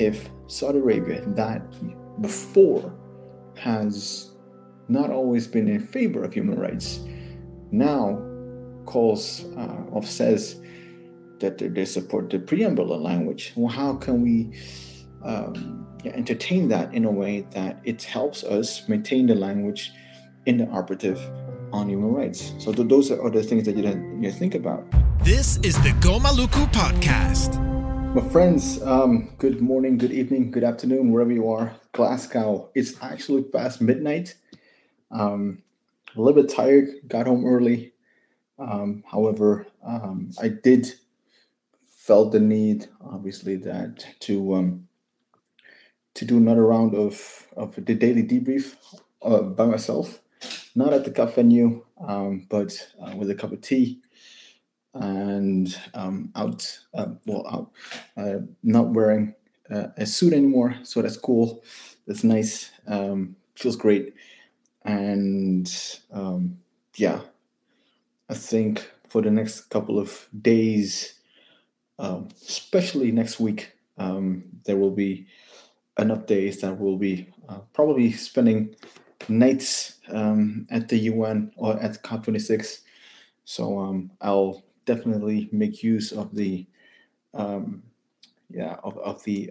if Saudi Arabia, that before has not always been in favor of human rights, now calls uh, says that they support the preamble language. Well, how can we um, entertain that in a way that it helps us maintain the language in the operative on human rights? So th- those are the things that you, you think about. This is the Gomaluku podcast. My friends, um, good morning, good evening, good afternoon, wherever you are. Glasgow, it's actually past midnight. Um, a little bit tired, got home early. Um, however, um, I did felt the need, obviously, that to um, to do another round of of the daily debrief uh, by myself, not at the cafe venue, um, but uh, with a cup of tea and um, out, uh, well, out, uh, not wearing uh, a suit anymore. So that's cool. That's nice. Um, feels great. And um, yeah, I think for the next couple of days, um, especially next week, um, there will be enough days that we'll be uh, probably spending nights um, at the UN or at COP26. So um, I'll definitely make use of the um, yeah of, of the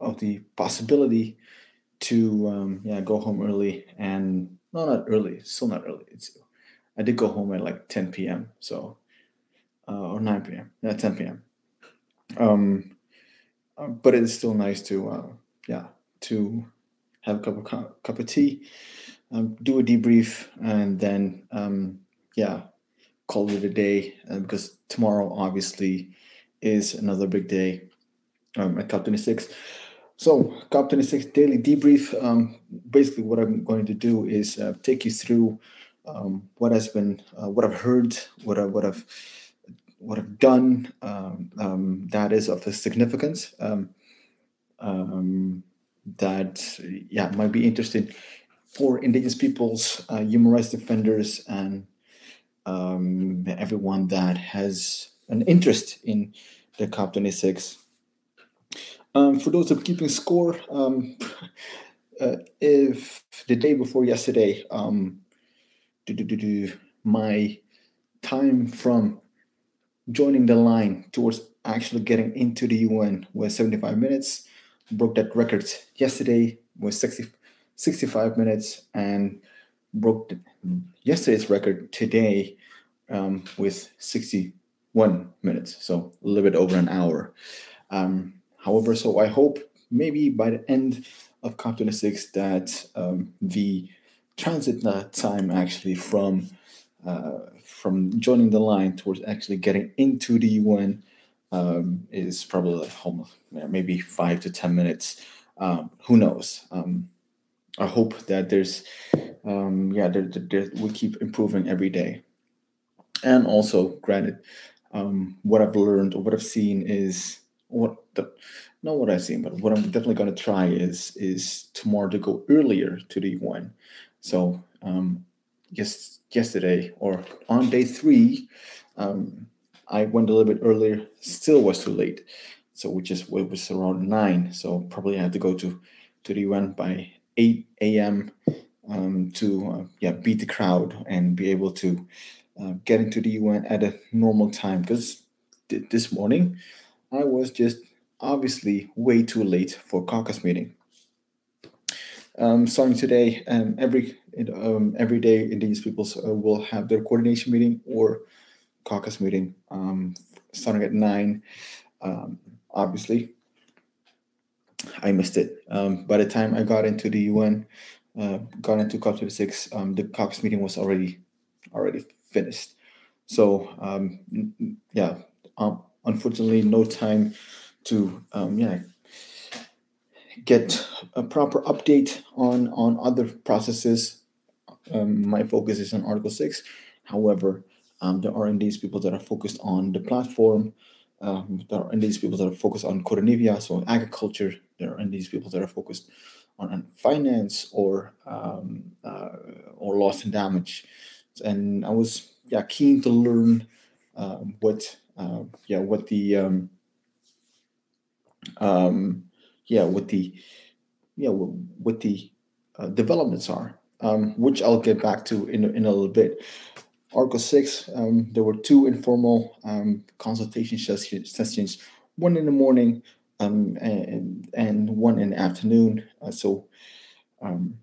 of the possibility to um, yeah go home early and no not early still not early it's I did go home at like 10 p.m. so uh, or 9 p.m. yeah 10 p.m. Um, uh, but it is still nice to uh, yeah to have a cup of cup of tea, um, do a debrief, and then um, yeah call it a day uh, because tomorrow obviously is another big day um, at COP26. So, COP26 daily debrief. Um, basically, what I'm going to do is uh, take you through um, what has been, uh, what I've heard, what I, what I've, what I've done. Um, um, that is of a significance. Um, that yeah might be interesting for indigenous peoples, uh, human rights defenders, and um, everyone that has an interest in the COP26. Um, for those of keeping score, um, uh, if the day before yesterday, um, my time from joining the line towards actually getting into the UN was 75 minutes, broke that record yesterday was 60, 65 minutes, and broke yesterday's record today um, with 61 minutes, so a little bit over an hour. Um, however, so I hope maybe by the end of COP26 that um, the transit time actually from uh, from joining the line towards actually getting into the UN um, is probably like almost maybe five to ten minutes. Um, who knows? Um, I hope that there's, um, yeah, there, there, we keep improving every day. And also, granted, um, what I've learned or what I've seen is what the not what I've seen, but what I'm definitely going to try is is tomorrow to go earlier to the UN. So, um, yes, yesterday or on day three, um, I went a little bit earlier. Still was too late, so which is it was around nine. So probably I had to go to to the UN by 8 a.m. Um, to uh, yeah beat the crowd and be able to uh, get into the UN at a normal time. Because th- this morning I was just obviously way too late for caucus meeting. Um, starting today, um, every um, every day, Indigenous peoples uh, will have their coordination meeting or caucus meeting um, starting at nine. Um, obviously, I missed it. Um, by the time I got into the UN, uh, got into COP26, um, the caucus meeting was already already finished. So um, yeah, um, unfortunately, no time to um, yeah get a proper update on on other processes. Um, my focus is on Article Six. However, um, there are indeed people that are focused on the platform. There are indeed people that are focused on Koronivia, so agriculture. There are indeed people that are focused on, finance or um, uh, or loss and damage. And I was yeah keen to learn uh, what uh, yeah what the um, um, yeah what the yeah what the uh, developments are, um, which I'll get back to in in a little bit. Article six, um, there were two informal consultation sessions, one in the morning um, and and one in the afternoon. Uh, so um,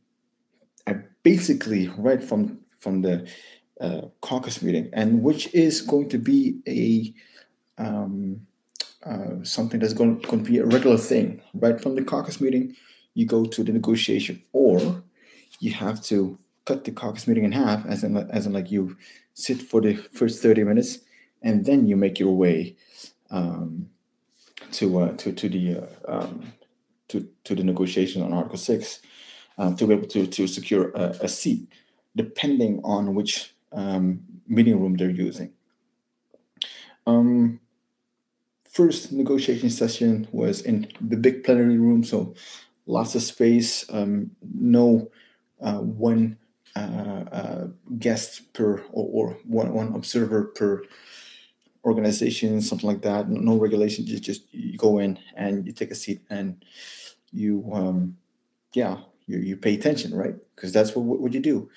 I basically read from from the uh, caucus meeting, and which is going to be a um, uh, something that's going, going to be a regular thing. Right from the caucus meeting, you go to the negotiation, or you have to cut the caucus meeting in half, as in as in like you sit for the first thirty minutes, and then you make your way um, to uh, to to the uh, um, to to the negotiation on Article Six um, to be able to to secure a, a seat, depending on which um, meeting room they're using. Um, first negotiation session was in the big plenary room, so lots of space, um, no uh, one uh, uh, guest per or, or, one, one observer per organization, something like that. No, no regulation, you just you go in and you take a seat and you, um, yeah, you, you pay attention, right? Because that's what, what you do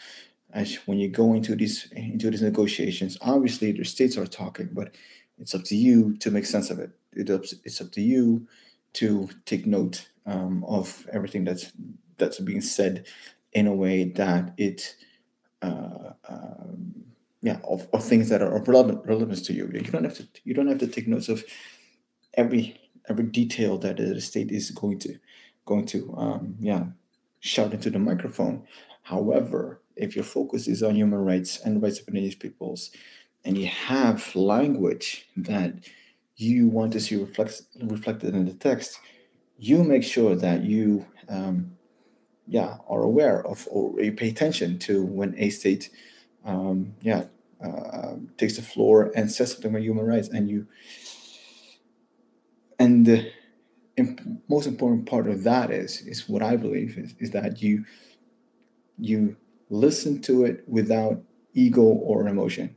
as when you go into these into these negotiations, obviously the states are talking, but it's up to you to make sense of it. It's up to you to take note um, of everything that's that's being said in a way that it uh, um, yeah of, of things that are of relevant relevance to you. You don't have to you don't have to take notes of every every detail that the state is going to going to um, yeah shout into the microphone. However, if your focus is on human rights and rights of indigenous peoples, and you have language that you want to see reflect, reflected in the text, you make sure that you, um, yeah, are aware of or you pay attention to when a state, um, yeah, uh, takes the floor and says something about human rights, and you, and the imp- most important part of that is is what I believe is, is that you you listen to it without ego or emotion.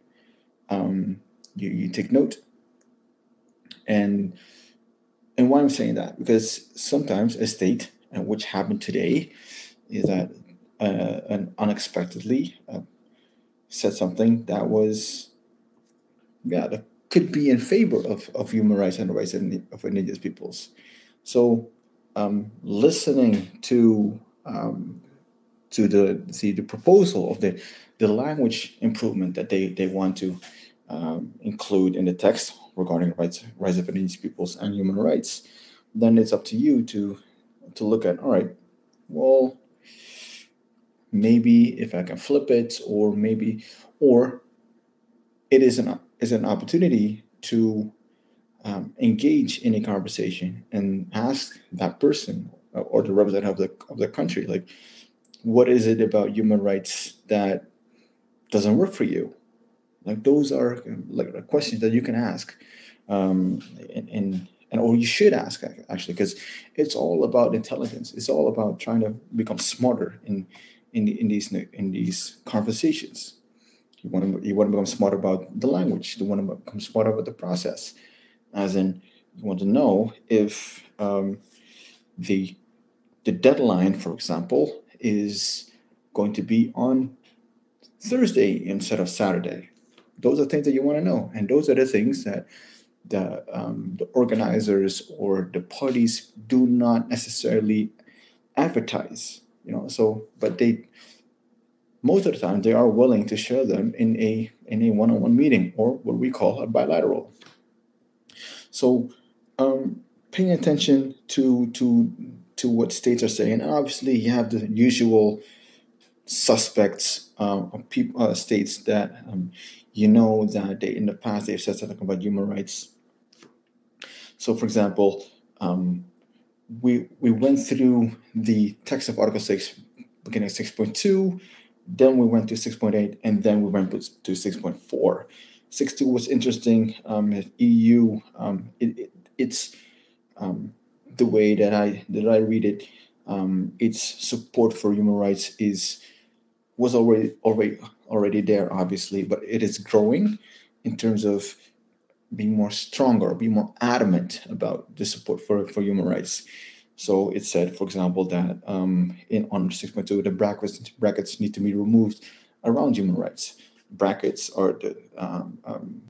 Um, you, you take note. And and why I'm saying that because sometimes a state, and which happened today, is that uh, an unexpectedly uh, said something that was, yeah, that could be in favor of, of human rights and the rights of, indigenous peoples. So, um, listening to um, to the the, the proposal of the the language improvement that they they want to um, include in the text regarding rights rights of indigenous peoples and human rights, then it's up to you to to look at all right, well, maybe if I can flip it, or maybe, or it is an is an opportunity to um, engage in a conversation and ask that person or the representative of the of the country like what is it about human rights that doesn't work for you? Like those are like questions that you can ask, um, and, and and or you should ask actually, because it's all about intelligence. It's all about trying to become smarter in in, in these in these conversations. You want to you want to become smarter about the language. You want to become smarter about the process, as in you want to know if um, the the deadline, for example, is going to be on Thursday instead of Saturday. Those are things that you want to know, and those are the things that the, um, the organizers or the parties do not necessarily advertise. You know, so but they most of the time they are willing to share them in a in a one-on-one meeting or what we call a bilateral. So um, paying attention to to to what states are saying. And obviously, you have the usual suspects um, people, uh, states that um, you know that they in the past they've said something about human rights. So, for example, um, we we went through the text of Article Six, beginning six point two, then we went to six point eight, and then we went to six point four. Six two was interesting. Um, EU, um, it, it, it's um, the way that I that I read it, um, its support for human rights is was already already already there, obviously, but it is growing in terms of being more stronger, be more adamant about the support for, for human rights. So it said, for example, that um, in on 6.2, the brackets brackets need to be removed around human rights. Brackets are the um, um,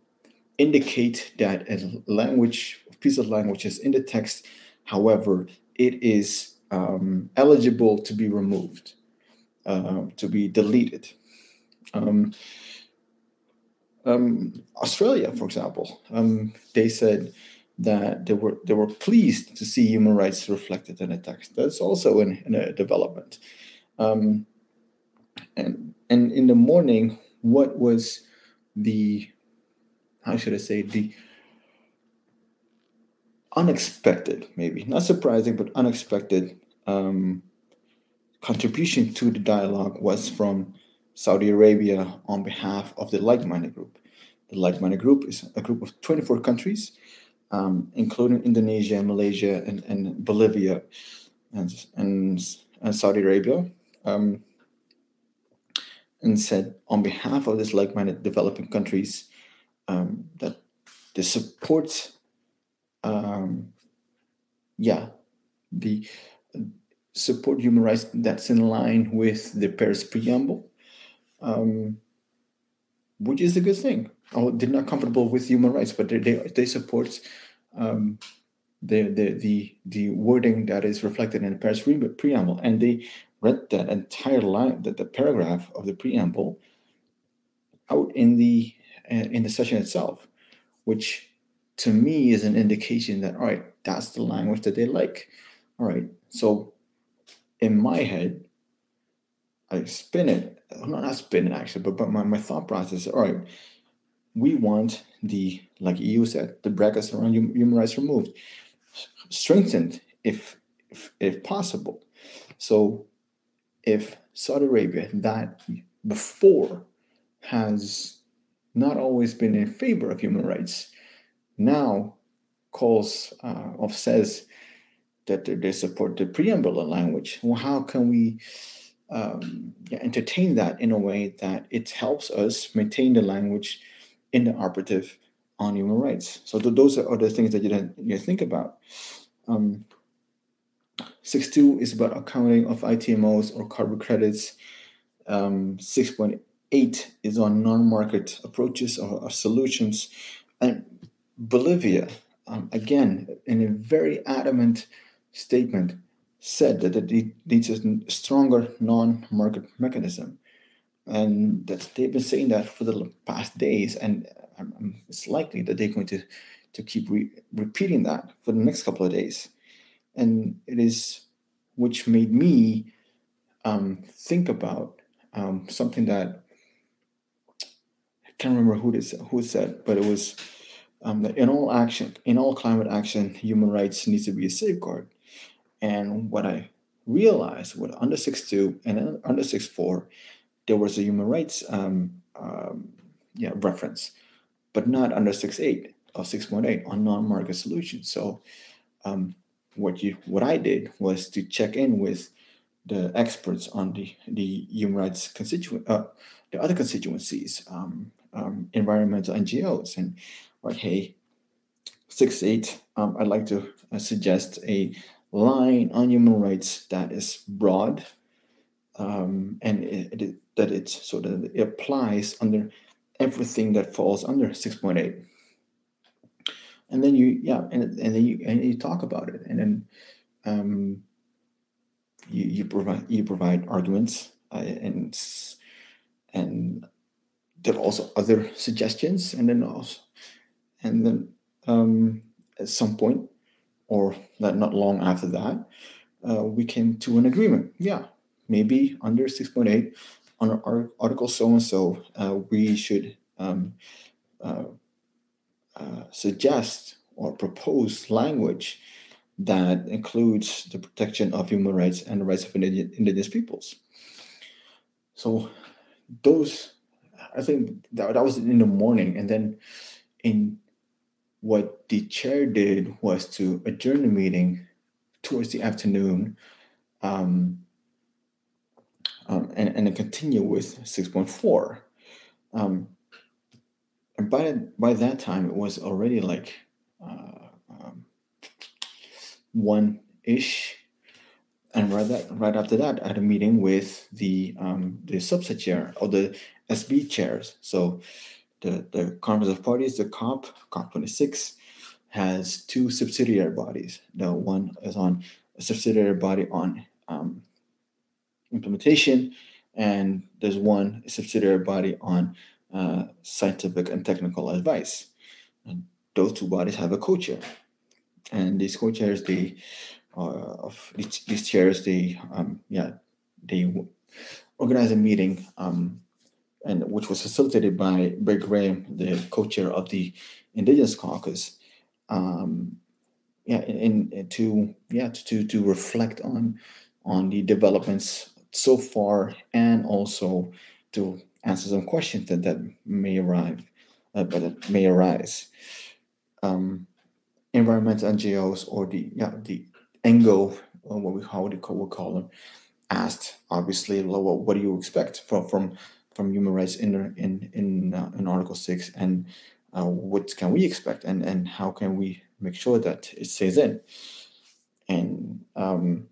indicate that a language, a piece of language is in the text. However, it is um, eligible to be removed, uh, to be deleted. Um, Australia, for example, um, they said that they were they were pleased to see human rights reflected in the text. That's also in, in a development. Um, and and in the morning, what was the how should I say the unexpected, maybe not surprising, but unexpected um, contribution to the dialogue was from Saudi Arabia on behalf of the Like Minded Group. The Like Minded Group is a group of 24 countries, um, including Indonesia, Malaysia, and, and Bolivia, and, and, and Saudi Arabia, um, and said on behalf of these like minded developing countries um, that they support, um, yeah, the support human rights that's in line with the Paris preamble, um, which is a good thing. Oh, they're not comfortable with human rights, but they they, they support um, the, the the the wording that is reflected in the Paris preamble, and they read that entire line, that the paragraph of the preamble, out in the uh, in the session itself, which to me is an indication that all right, that's the language that they like. All right, so in my head, I spin it, not not spin it actually, but, but my, my thought process, all right, we want the, like you said, the brackets around human rights removed, strengthened if, if, if possible. So if Saudi Arabia, that before has not always been in favor of human rights, now calls uh, says that they support the preamble language. Well, how can we um, yeah, entertain that in a way that it helps us maintain the language in the operative on human rights? So th- those are other things that you don't you think about. Um, 6.2 is about accounting of ITMOs or carbon credits. Um, 6.8 is on non-market approaches or, or solutions. And Bolivia, um, again, in a very adamant statement said that it needs a stronger non-market mechanism, and that they've been saying that for the past days, and um, it's likely that they're going to to keep re- repeating that for the next couple of days, and it is which made me um, think about um, something that I can't remember who this who said, but it was um, that in all action, in all climate action, human rights needs to be a safeguard. And what I realized with under 6.2 and under 6.4, there was a human rights um, um, yeah, reference, but not under 6.8 or 6.8 on non-market solutions. So um, what you what I did was to check in with the experts on the the human rights constituent uh, the other constituencies, um, um, environmental NGOs, and like hey, six eight. Um, I'd like to uh, suggest a line on human rights that is broad um, and it, it, that it sort of it applies under everything that falls under 6.8 and then you yeah and, and then you and you talk about it and then um, you, you provide you provide arguments uh, and and there are also other suggestions and then also and then um, at some point or that not long after that, uh, we came to an agreement. Yeah, maybe under 6.8 on our article so and so, we should um, uh, uh, suggest or propose language that includes the protection of human rights and the rights of indigenous peoples. So those, I think that, that was in the morning, and then in what the chair did was to adjourn the meeting towards the afternoon um, um, and, and continue with 6.4. Um, and by, by that time, it was already like uh, um, 1 ish. And right, that, right after that, I had a meeting with the um, the SBSTA chair or the SB chairs. So the, the Conference of Parties, the COP, COP26, has two subsidiary bodies. The one is on a subsidiary body on um, implementation, and there's one subsidiary body on uh, scientific and technical advice. And those two bodies have a co-chair, and these co-chairs, they uh, of these, these, chairs, they um, yeah, they organize a meeting, um, and which was facilitated by Brett Graham, the co-chair of the Indigenous Caucus. Um, yeah, and, to yeah to to reflect on on the developments so far, and also to answer some questions that, that may arrive, uh, but that may arise. Um, environmental NGOs or the yeah the ENGO, or what we how we call, we call them, asked obviously, well, what do you expect from from from human rights in in in uh, in Article Six, and uh, what can we expect, and and how can we make sure that it stays in, and um,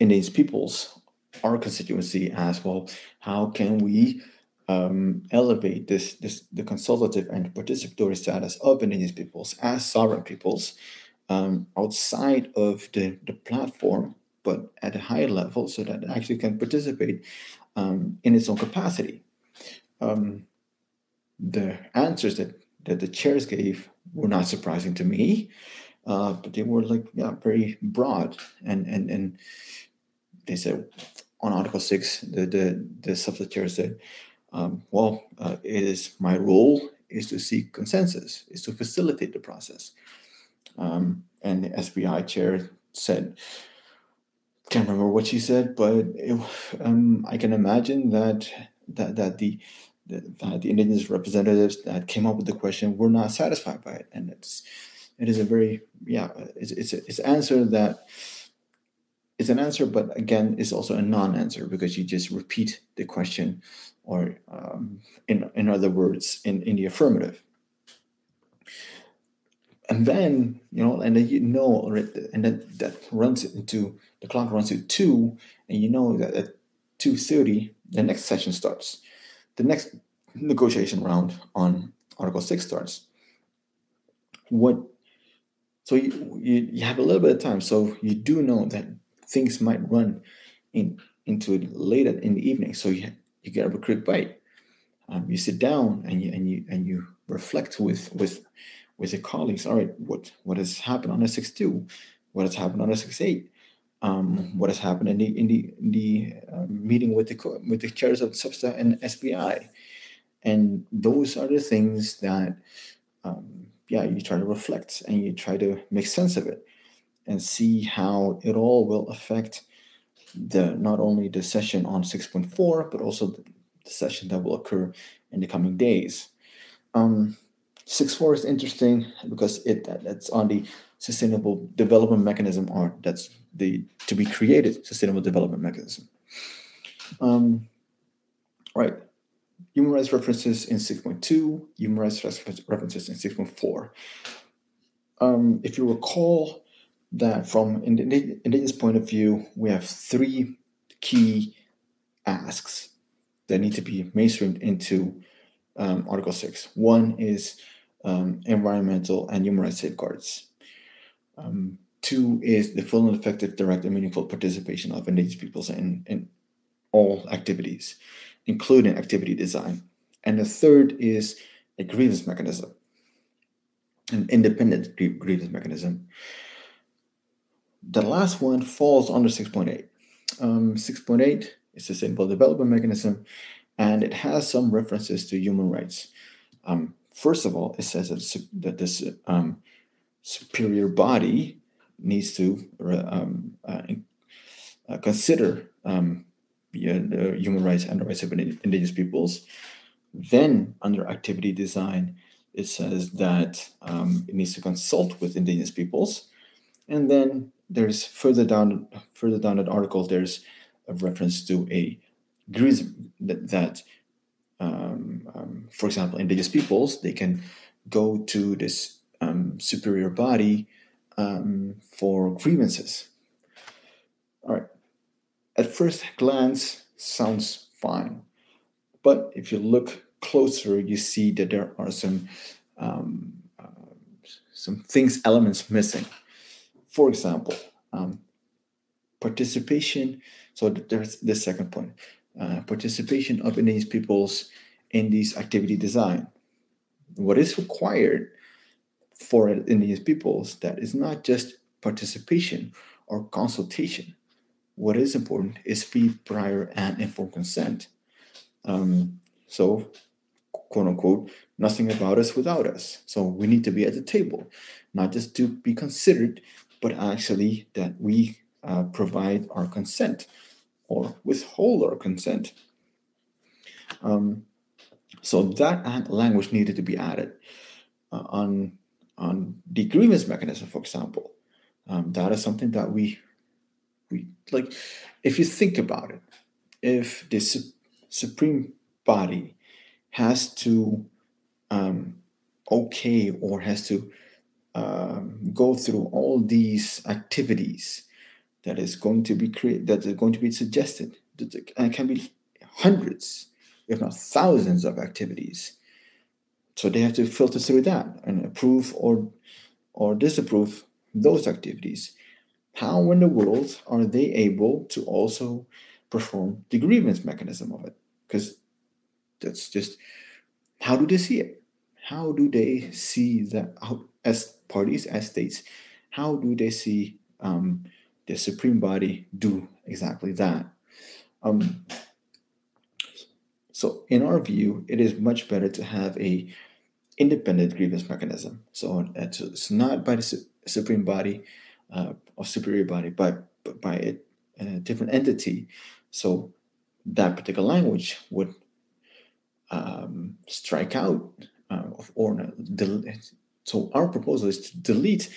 in these peoples our constituency as well how can we um, elevate this, this the consultative and participatory status of indigenous peoples as sovereign peoples um, outside of the, the platform but at a higher level so that it actually can participate um, in its own capacity um, the answers that, that the chairs gave were not surprising to me uh, but they were like yeah very broad and and and they said on Article 6, the, the, the SBSTA chair said, um, well, uh, it is my role is to seek consensus, is to facilitate the process. Um, and the SBI chair said, can't remember what she said, but it, um, I can imagine that that, that the, that the indigenous representatives that came up with the question were not satisfied by it, and it's it is a very yeah it's it's, it's an answer that it's an answer, but again, it's also a non-answer because you just repeat the question, or um, in in other words, in in the affirmative. And then you know, and then you know, and then that runs into the clock runs to two, and you know that at two thirty the next session starts, the next negotiation round on Article Six starts. What so you, you, you have a little bit of time. So you do know that things might run in into it later in the evening. So you you get a quick bite. Um, you sit down and you and you and you reflect with with with your colleagues. All right, what what has happened on a six two? What has happened on a six eight? Um, what has happened in the in the, in the uh, meeting with the with the chairs of SBSTA and SBI? And those are the things that um, yeah you try to reflect and you try to make sense of it and see how it all will affect the not only the session on 6.4 but also the, the session that will occur in the coming days. Um, 6.4 is interesting because it that's on the sustainable development mechanism or that's the to be created sustainable development mechanism. Um, right. Human rights references in 6.2, human rights references in 6.4. Um, if you recall, that from indigenous point of view, we have three key asks that need to be mainstreamed into um, Article 6. One is um, environmental and human rights safeguards. Um, two is the full and effective, direct, and meaningful participation of indigenous peoples in, in all activities, including activity design. And the third is a grievance mechanism, an independent grievance mechanism. The last one falls under 6.8. Um, 6.8 is Sustainable Development Mechanism, and it has some references to human rights. Um, first of all, it says that, that this um, superior body needs to um, uh, uh, consider um, the human rights and the rights of indigenous peoples. Then, under activity design, it says that um, it needs to consult with indigenous peoples. And then there's further down further down that article there's a reference to a that um, um, for example indigenous peoples they can go to this um, superior body um, for grievances. All right. At first glance, sounds fine. But if you look closer, you see that there are some um, uh, some things, elements missing. For example, um, participation. So there's the second point: uh, participation of indigenous peoples in these activity design. What is required for indigenous peoples that is not just participation or consultation. What is important is free, prior, and informed consent. Um, so, quote unquote, nothing about us without us. So we need to be at the table, not just to be considered, but actually that we uh, provide our consent or withhold our consent. Um, so that language needed to be added uh, on on the grievance mechanism, for example. Um, that is something that we we like. If you think about it, if the su- supreme body has to um, okay or has to um, go through all these activities that is going to be created, that is going to be suggested, and can be hundreds, if not thousands, of activities so they have to filter through that and approve or or disapprove those activities. How in the world are they able to also perform the grievance mechanism of it? Because that's just how do they see it? How do they see that as parties, as states? How do they see um, the supreme body do exactly that? Um, so, in our view, it is much better to have a independent grievance mechanism. So it's not by the supreme body uh, or superior body, but, by a, a, different entity. So that particular language would um, strike out uh, or. So our proposal is to delete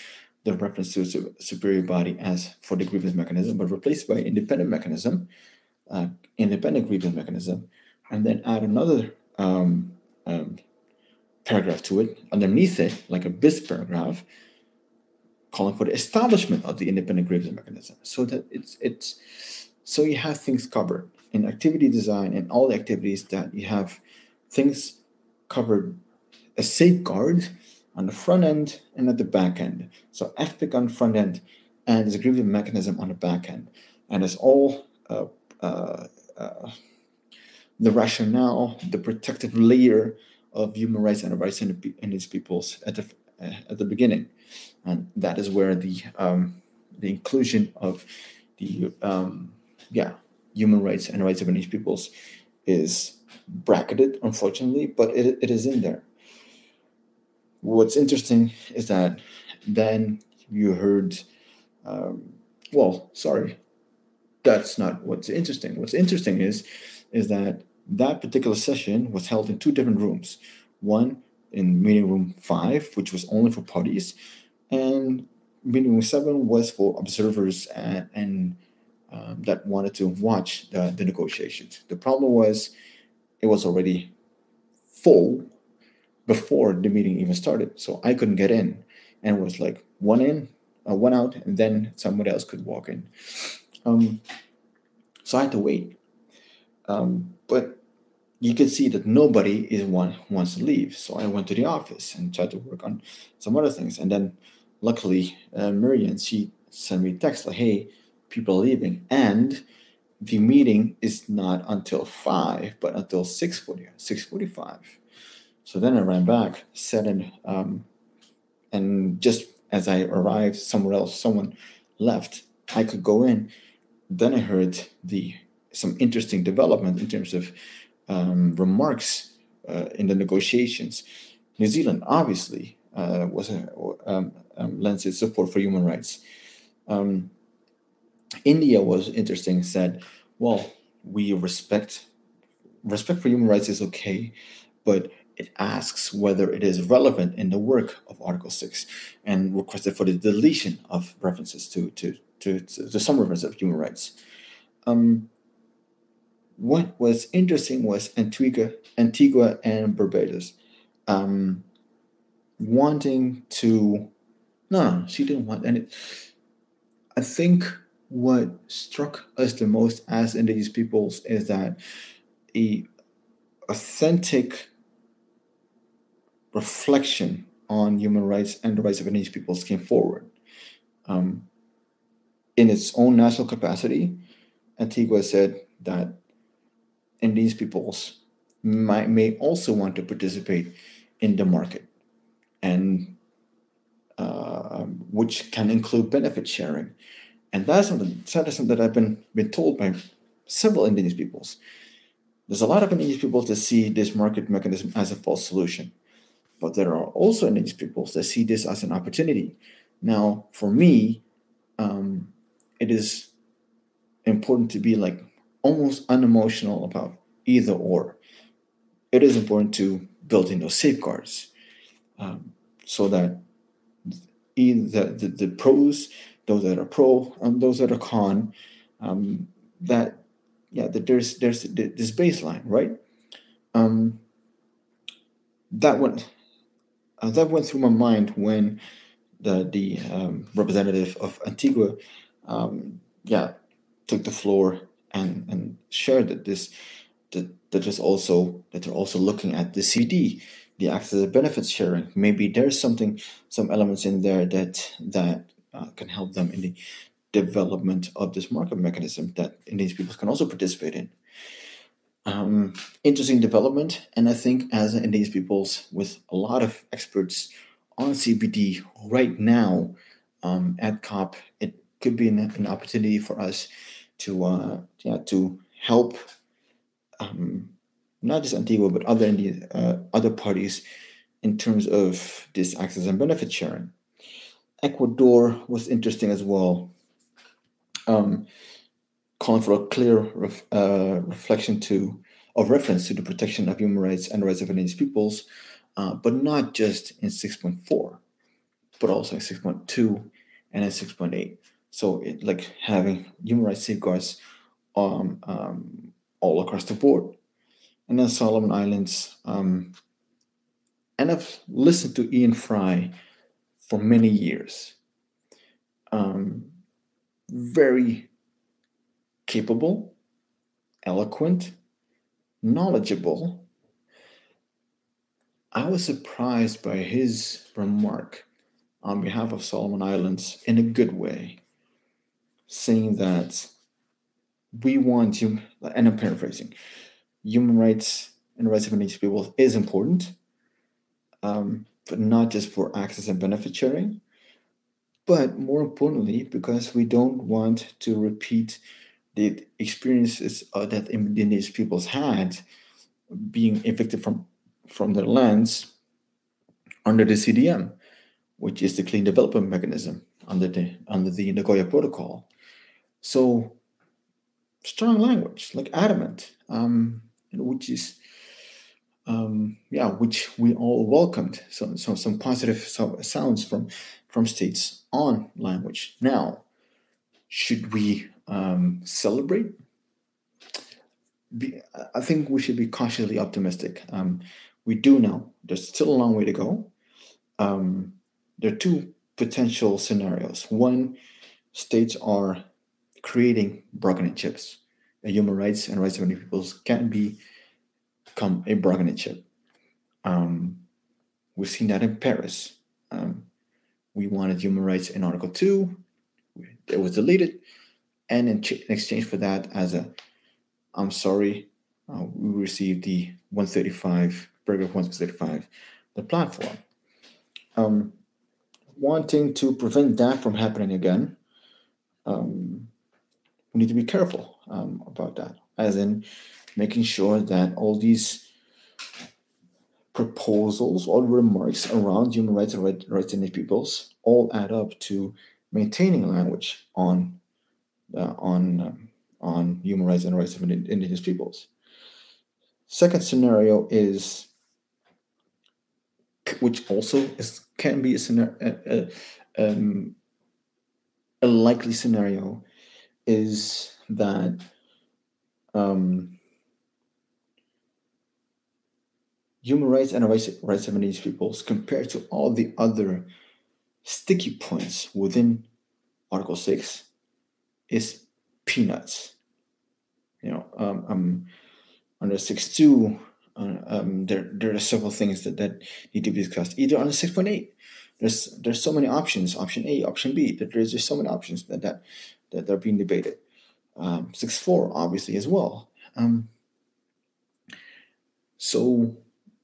the reference to su- superior body as for the grievance mechanism, but replace by independent mechanism, uh, independent grievance mechanism, and then add another um, um, paragraph to it, underneath it, like a bis paragraph, calling for the establishment of the independent grievance mechanism, so that it's it's so you have things covered in activity design and all the activities that you have things covered as safeguard on the front end and at the back end. So FPIC on the front end and a grievance mechanism on the back end, and it's all uh, uh, uh, the rationale, the protective layer of human rights and rights in, the, in these peoples at the at the beginning, and that is where the um, the inclusion of the um, yeah human rights and rights of these peoples is bracketed, unfortunately, but it, it is in there. What's interesting is that then you heard, um, well, sorry, that's not what's interesting. What's interesting is is that that particular session was held in two different rooms. One in meeting room five, which was only for parties, and meeting room seven was for observers and, and um, that wanted to watch the, the negotiations. The problem was it was already full before the meeting even started, so I couldn't get in, and it was like one in, uh, one out, and then somebody else could walk in. Um, so I had to wait. Um, but you could see that nobody is one wants to leave. So I went to the office and tried to work on some other things. And then, luckily, uh, Miriam she sent me a text like, "Hey, people are leaving, and the meeting is not until five, but until 6.40, 6.45. So then I ran back, said in, um, and just as I arrived somewhere else, someone left. I could go in. Then I heard the some interesting development in terms of um, remarks uh, in the negotiations. New Zealand obviously uh, was a, um, um, lends its support for human rights. Um, India was interesting. Said, "Well, we respect respect for human rights is okay, but it asks whether it is relevant in the work of Article Six, and requested for the deletion of references to to to, to some reference of human rights." Um, what was interesting was Antigua, Antigua and Barbados um, wanting to No, no, she didn't want any. I think what struck us the most as indigenous peoples is that a authentic reflection on human rights and the rights of indigenous peoples came forward. Um, in its own national capacity, Antigua said that indigenous peoples might, may also want to participate in the market, and uh, which can include benefit sharing. And that's something, that is something that I've been, been told by several indigenous peoples. There's a lot of indigenous peoples that see this market mechanism as a false solution, but there are also indigenous peoples that see this as an opportunity. Now, for me, um, it is important to be like almost unemotional about either or. It is important to build in those safeguards um, so that either the, the pros, those that are pro, and those that are con, um, that yeah, that there's there's this baseline, right? Um, that went uh, that went through my mind when the the um, representative of Antigua, um, yeah, took the floor and and shared that this that that is also that they're also looking at the CBD, the access to benefits sharing. Maybe there's something, some elements in there that that uh, can help them in the development of this market mechanism that indigenous people can also participate in. Um, interesting development, and I think as indigenous peoples with a lot of experts on CBD right now um, at COP, it could be an, an opportunity for us to uh, yeah to help um, not just Antigua but other uh, other parties in terms of this access and benefit sharing. Ecuador was interesting as well, um, calling for a clear ref, uh, reflection to of reference to the protection of human rights and rights of indigenous peoples, uh, but not just in 6.4, but also in 6.2 and in 6.8. So, it, like having human rights safeguards um, um, all across the board. And then Solomon Islands. Um, and I've listened to Ian Fry for many years. Um, very capable, eloquent, knowledgeable. I was surprised by his remark on behalf of Solomon Islands in a good way, saying that we want to, and I'm paraphrasing, human rights and rights of indigenous people is important, um, but not just for access and benefit sharing, but more importantly, because we don't want to repeat the experiences uh, that indigenous peoples had being evicted from, from their lands under the CDM, which is the Clean Development Mechanism under the under the Nagoya Protocol. So strong language, like adamant, um, which is um, yeah, which we all welcomed. So, so some positive sounds from from states on language. Now, should we um, celebrate? Be, I think we should be cautiously optimistic. Um, we do know there's still a long way to go. Um, there are two potential scenarios. One, states are creating bargaining chips. human rights and rights of many peoples can be become a chip. Um, we've seen that in Paris. Um, we wanted human rights in Article 2, it was deleted. And in, ch- in exchange for that, as a I'm sorry, uh, we received the 135, paragraph 135, the platform. Um, wanting to prevent that from happening again, um, need to be careful um, about that, as in making sure that all these proposals or remarks around human rights and right, rights in peoples all add up to maintaining language on uh, on um, on human rights and rights of indigenous peoples. Second scenario is, which also is, can be a, scenario, a, a, um, a likely scenario, is that um, human rights and rights, rights of indigenous peoples compared to all the other sticky points within Article 6 is peanuts. You know, um, um, under 6.2, uh, um, there, there are several things that, that need to be discussed. Either on 6.8, there's there's so many options, option A, option B, that there's just so many options that, that, that are being debated. Um, 6.4, obviously, as well. Um, so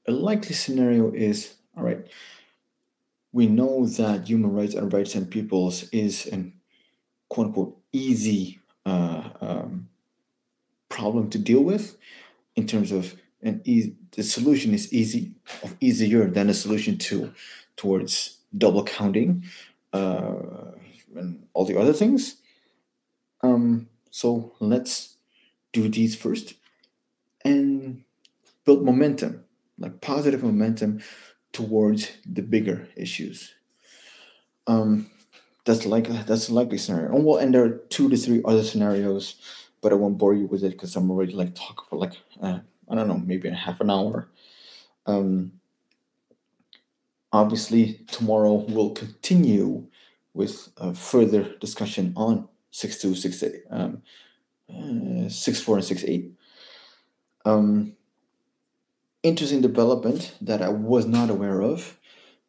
a likely scenario is, all right, we know that human rights and rights and peoples is an quote unquote easy uh, um, problem to deal with in terms of an easy, the solution is easy easier than the solution to towards double counting uh, and all the other things. Um, so let's do these first and build momentum, like positive momentum towards the bigger issues. Um, that's like that's a likely scenario. And well, and there are two to three other scenarios, but I won't bore you with it because I'm already like talking for like uh, I don't know, maybe a half an hour. Um, obviously, tomorrow we'll continue with a further discussion on six two six eight, um, uh, six four and six eight. Um, interesting development that I was not aware of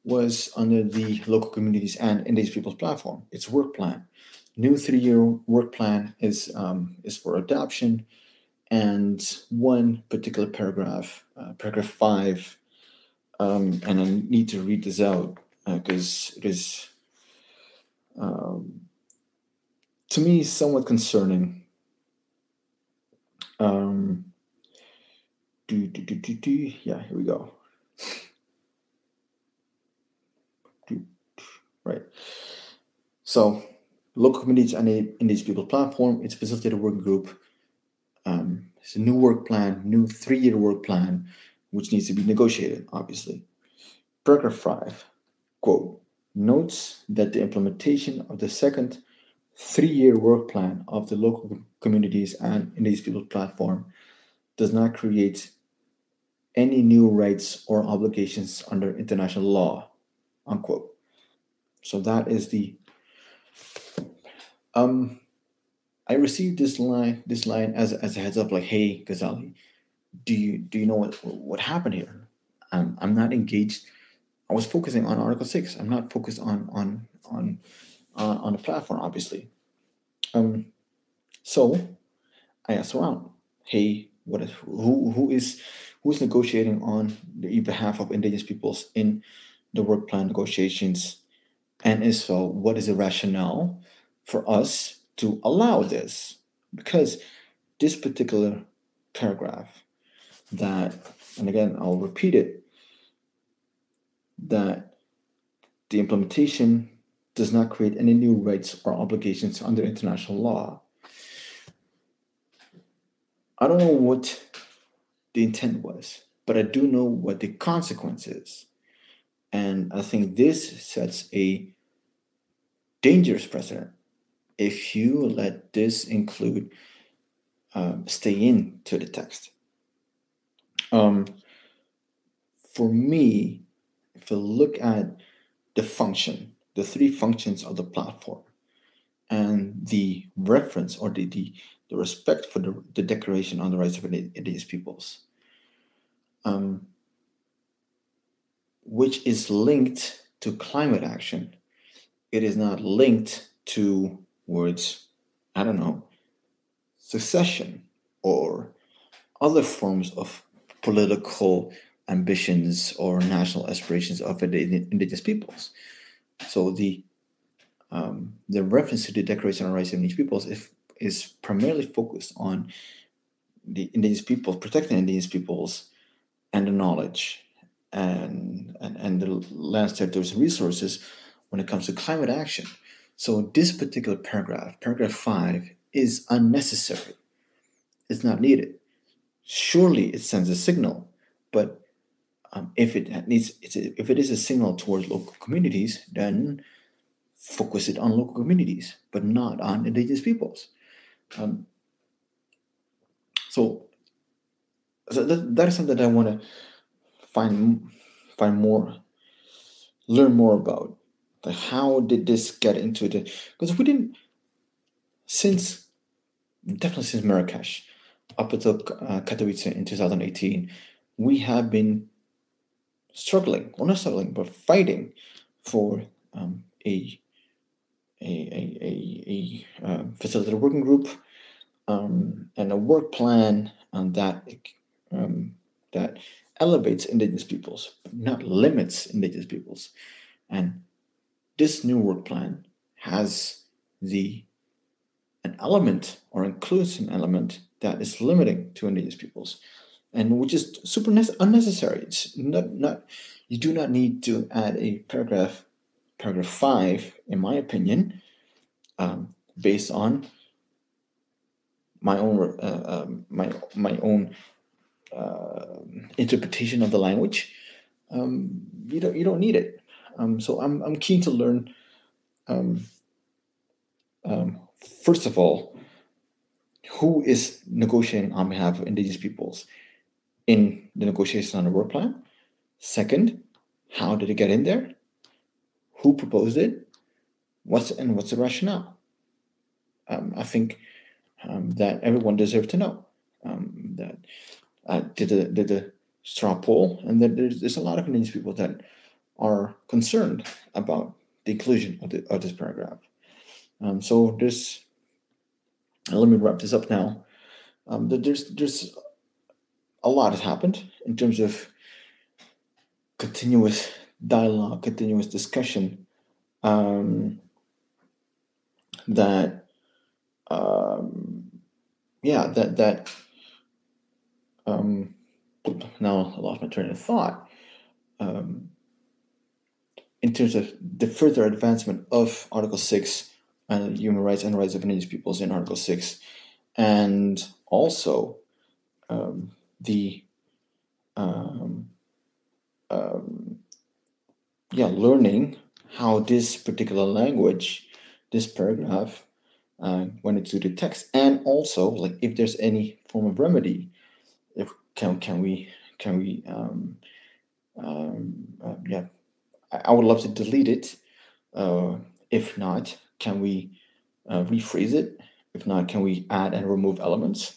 was under the local communities and indigenous people's platform. Its work plan, new three-year work plan is um, is for adoption, and one particular paragraph, uh, paragraph five, um, and I need to read this out because uh, it is, um, to me, somewhat concerning. Um, do, do, do, do, do. Yeah, here we go. Right. So, local communities and indigenous people platform, it's a facilitated working group. Um, it's a new work plan, new three-year work plan, which needs to be negotiated, obviously. Paragraph five, quote, notes that the implementation of the second three-year work plan of the local communities and indigenous people platform does not create any new rights or obligations under international law, unquote. So that is the. Um, I received this line, this line as, as a heads up, like, "Hey, Ghazali, do you do you know what what happened here? I'm I'm not engaged. I was focusing on Article Six. I'm not focused on on on uh, on the platform, obviously. Um, so I asked around, "Hey, what is who who is who is negotiating on the behalf of indigenous peoples in the work plan negotiations? And if so, what is the rationale for us to allow this? Because this particular paragraph that, and again, I'll repeat it, that the implementation does not create any new rights or obligations under international law. I don't know what the intent was, but I do know what the consequence is. And I think this sets a dangerous precedent if you let this include um, stay into the text. Um, for me, if you look at the function, the three functions of the platform, and the reference or the, the, the respect for the, the Declaration on the Rights of Indigenous Peoples, um, which is linked to climate action. It is not linked to words, I don't know, secession or other forms of political ambitions or national aspirations of indigenous peoples. So the um, the reference to the Declaration on Rights of Indigenous Peoples is, is primarily focused on the indigenous peoples, protecting indigenous peoples and the knowledge and, and, and the land territories and resources when it comes to climate action. So this particular paragraph, paragraph five, is unnecessary. It's not needed. Surely it sends a signal, but um, if it needs, if it is a signal towards local communities, then focus it on local communities, but not on indigenous peoples. Um, so so that, that is something that I want to find find more, learn more about. Like, how did this get into the? Because we didn't since definitely since Marrakesh up until uh, Katowice in 2018, we have been struggling, or not struggling, but fighting for um, a a, a, a, a uh, facilitator working group um, and a work plan and that um, that elevates indigenous peoples, but not limits indigenous peoples. And this new work plan has the an element or includes an element that is limiting to indigenous peoples and which is super unnecessary. It's not not you do not need to add a paragraph paragraph 5 in my opinion um, based on my own uh, um, my my own uh, interpretation of the language. Um, you don't you don't need it. Um, so I'm, I'm keen to learn um, um, first of all who is negotiating on behalf of indigenous peoples in the negotiation on the work plan. Second how did it get in there? Who proposed it? What's and what's the rationale? Um, i think um, that everyone deserves to know um, that uh, did a did a straw poll and that there's, there's a lot of indigenous people that are concerned about the inclusion of, the, of this paragraph. Um, so there's let me wrap this up now. Um, there's there's a lot has happened in terms of continuous dialogue, continuous discussion. Um, that um, yeah, that that um, now I lost my train of thought. Um, in terms of the further advancement of Article Six and human rights and rights of indigenous peoples in Article 6, and also um, the um, um, yeah learning how this particular language, this paragraph, uh, went into the text, and also like if there's any form of remedy, if can can we can we um, um, uh, yeah, I, I, would love to delete it. Uh, if not, can we uh, rephrase it? If not, can we add and remove elements?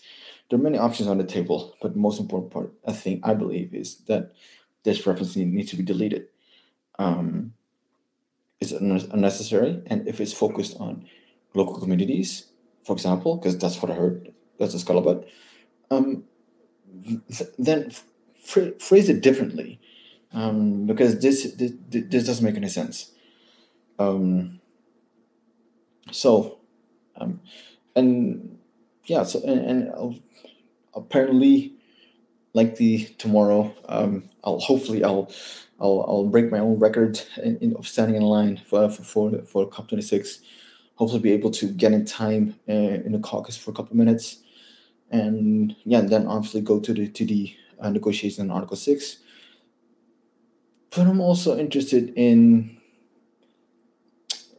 There are many options on the table, but the most important part, I think, I believe, is that this reference needs to be deleted. Um, it's unnecessary, and if it's focused on local communities, for example, because that's what I heard, that's a scuttlebutt, um, then phrase it differently, um, because this, this this doesn't make any sense. Um, so um, and yeah so and, and apparently like the tomorrow um, i'll hopefully i'll i'll, I'll break my own record in, in, of standing in line for for for, for cop 26 hopefully be able to get in time uh, in the caucus for a couple minutes. And yeah and then obviously go to the to the uh, negotiation on article 6 but i'm also interested in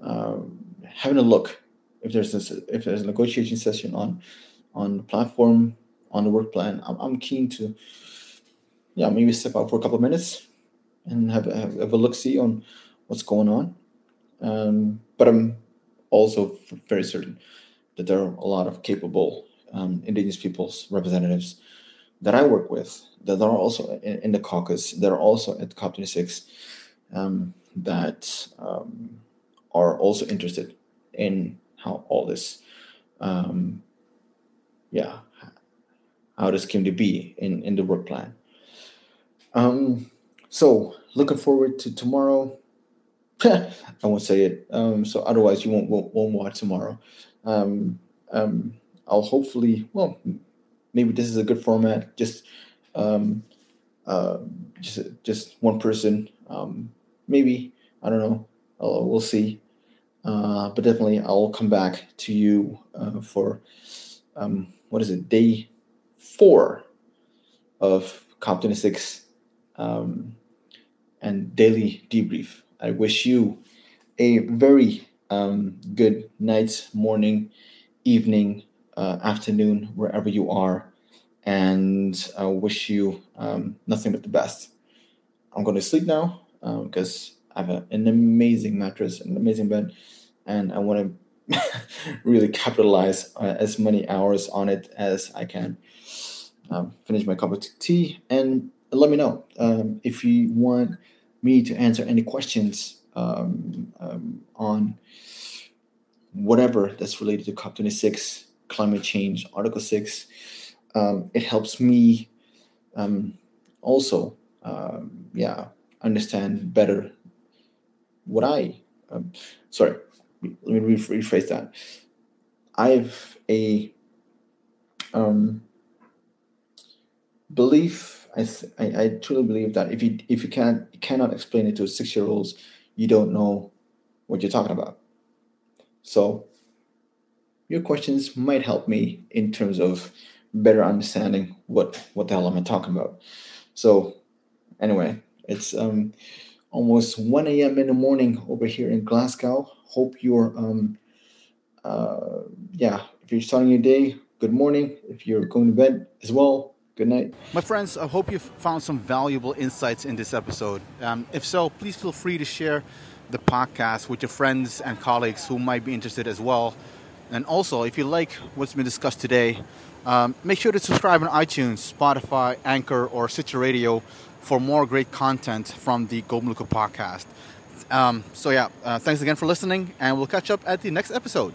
um, having a look if there's this, if there's a negotiation session on on the platform on the work plan. I'm, I'm keen to yeah maybe step out for a couple of minutes and have, have, have a look see on what's going on. Um, but I'm also very certain that there are a lot of capable um, indigenous peoples representatives that I work with that are also in, in the caucus, that are also at COP26, um, that um, are also interested in how all this, um, yeah, how this came to be in in the work plan. Um, so looking forward to tomorrow. I won't say it. Um, so otherwise, you won't won't, won't watch tomorrow. Um, um, I'll hopefully. Well, maybe this is a good format. Just um, uh, just just one person. Um, maybe I don't know. I'll, we'll see. Uh, but definitely, I'll come back to you uh, for um, what is it, day four of COP26 um, and daily debrief. I wish you a very um, good night, morning, evening, uh, afternoon, wherever you are, and I wish you um, nothing but the best. I'm going to sleep now because I have a, an amazing mattress, an amazing bed, and I want to really capitalize uh, as many hours on it as I can. Um, finish my cup of tea and let me know um, if you want me to answer any questions um, um on whatever that's related to COP26, climate change, Article 6. Um, it helps me um, also, yeah, understand better what I, sorry, let me rephrase that. I have a um, belief. I, I, I truly believe that if you if you can't you cannot explain it to six year olds, you don't know what you're talking about. So your questions might help me in terms of better understanding what what the hell am I talking about. So anyway, it's um almost 1 a.m. in the morning over here in Glasgow. Hope you're, um, uh, yeah, if you're starting your day, good morning. If you're going to bed as well, good night. My friends, I hope you found some valuable insights in this episode. Um, if so, please feel free to share the podcast with your friends and colleagues who might be interested as well. And also, if you like what's been discussed today, um, make sure to subscribe on iTunes, Spotify, Anchor, or Stitcher Radio for more great content from the Go Maluku podcast. Um, so, yeah, uh, thanks again for listening, and we'll catch up at the next episode.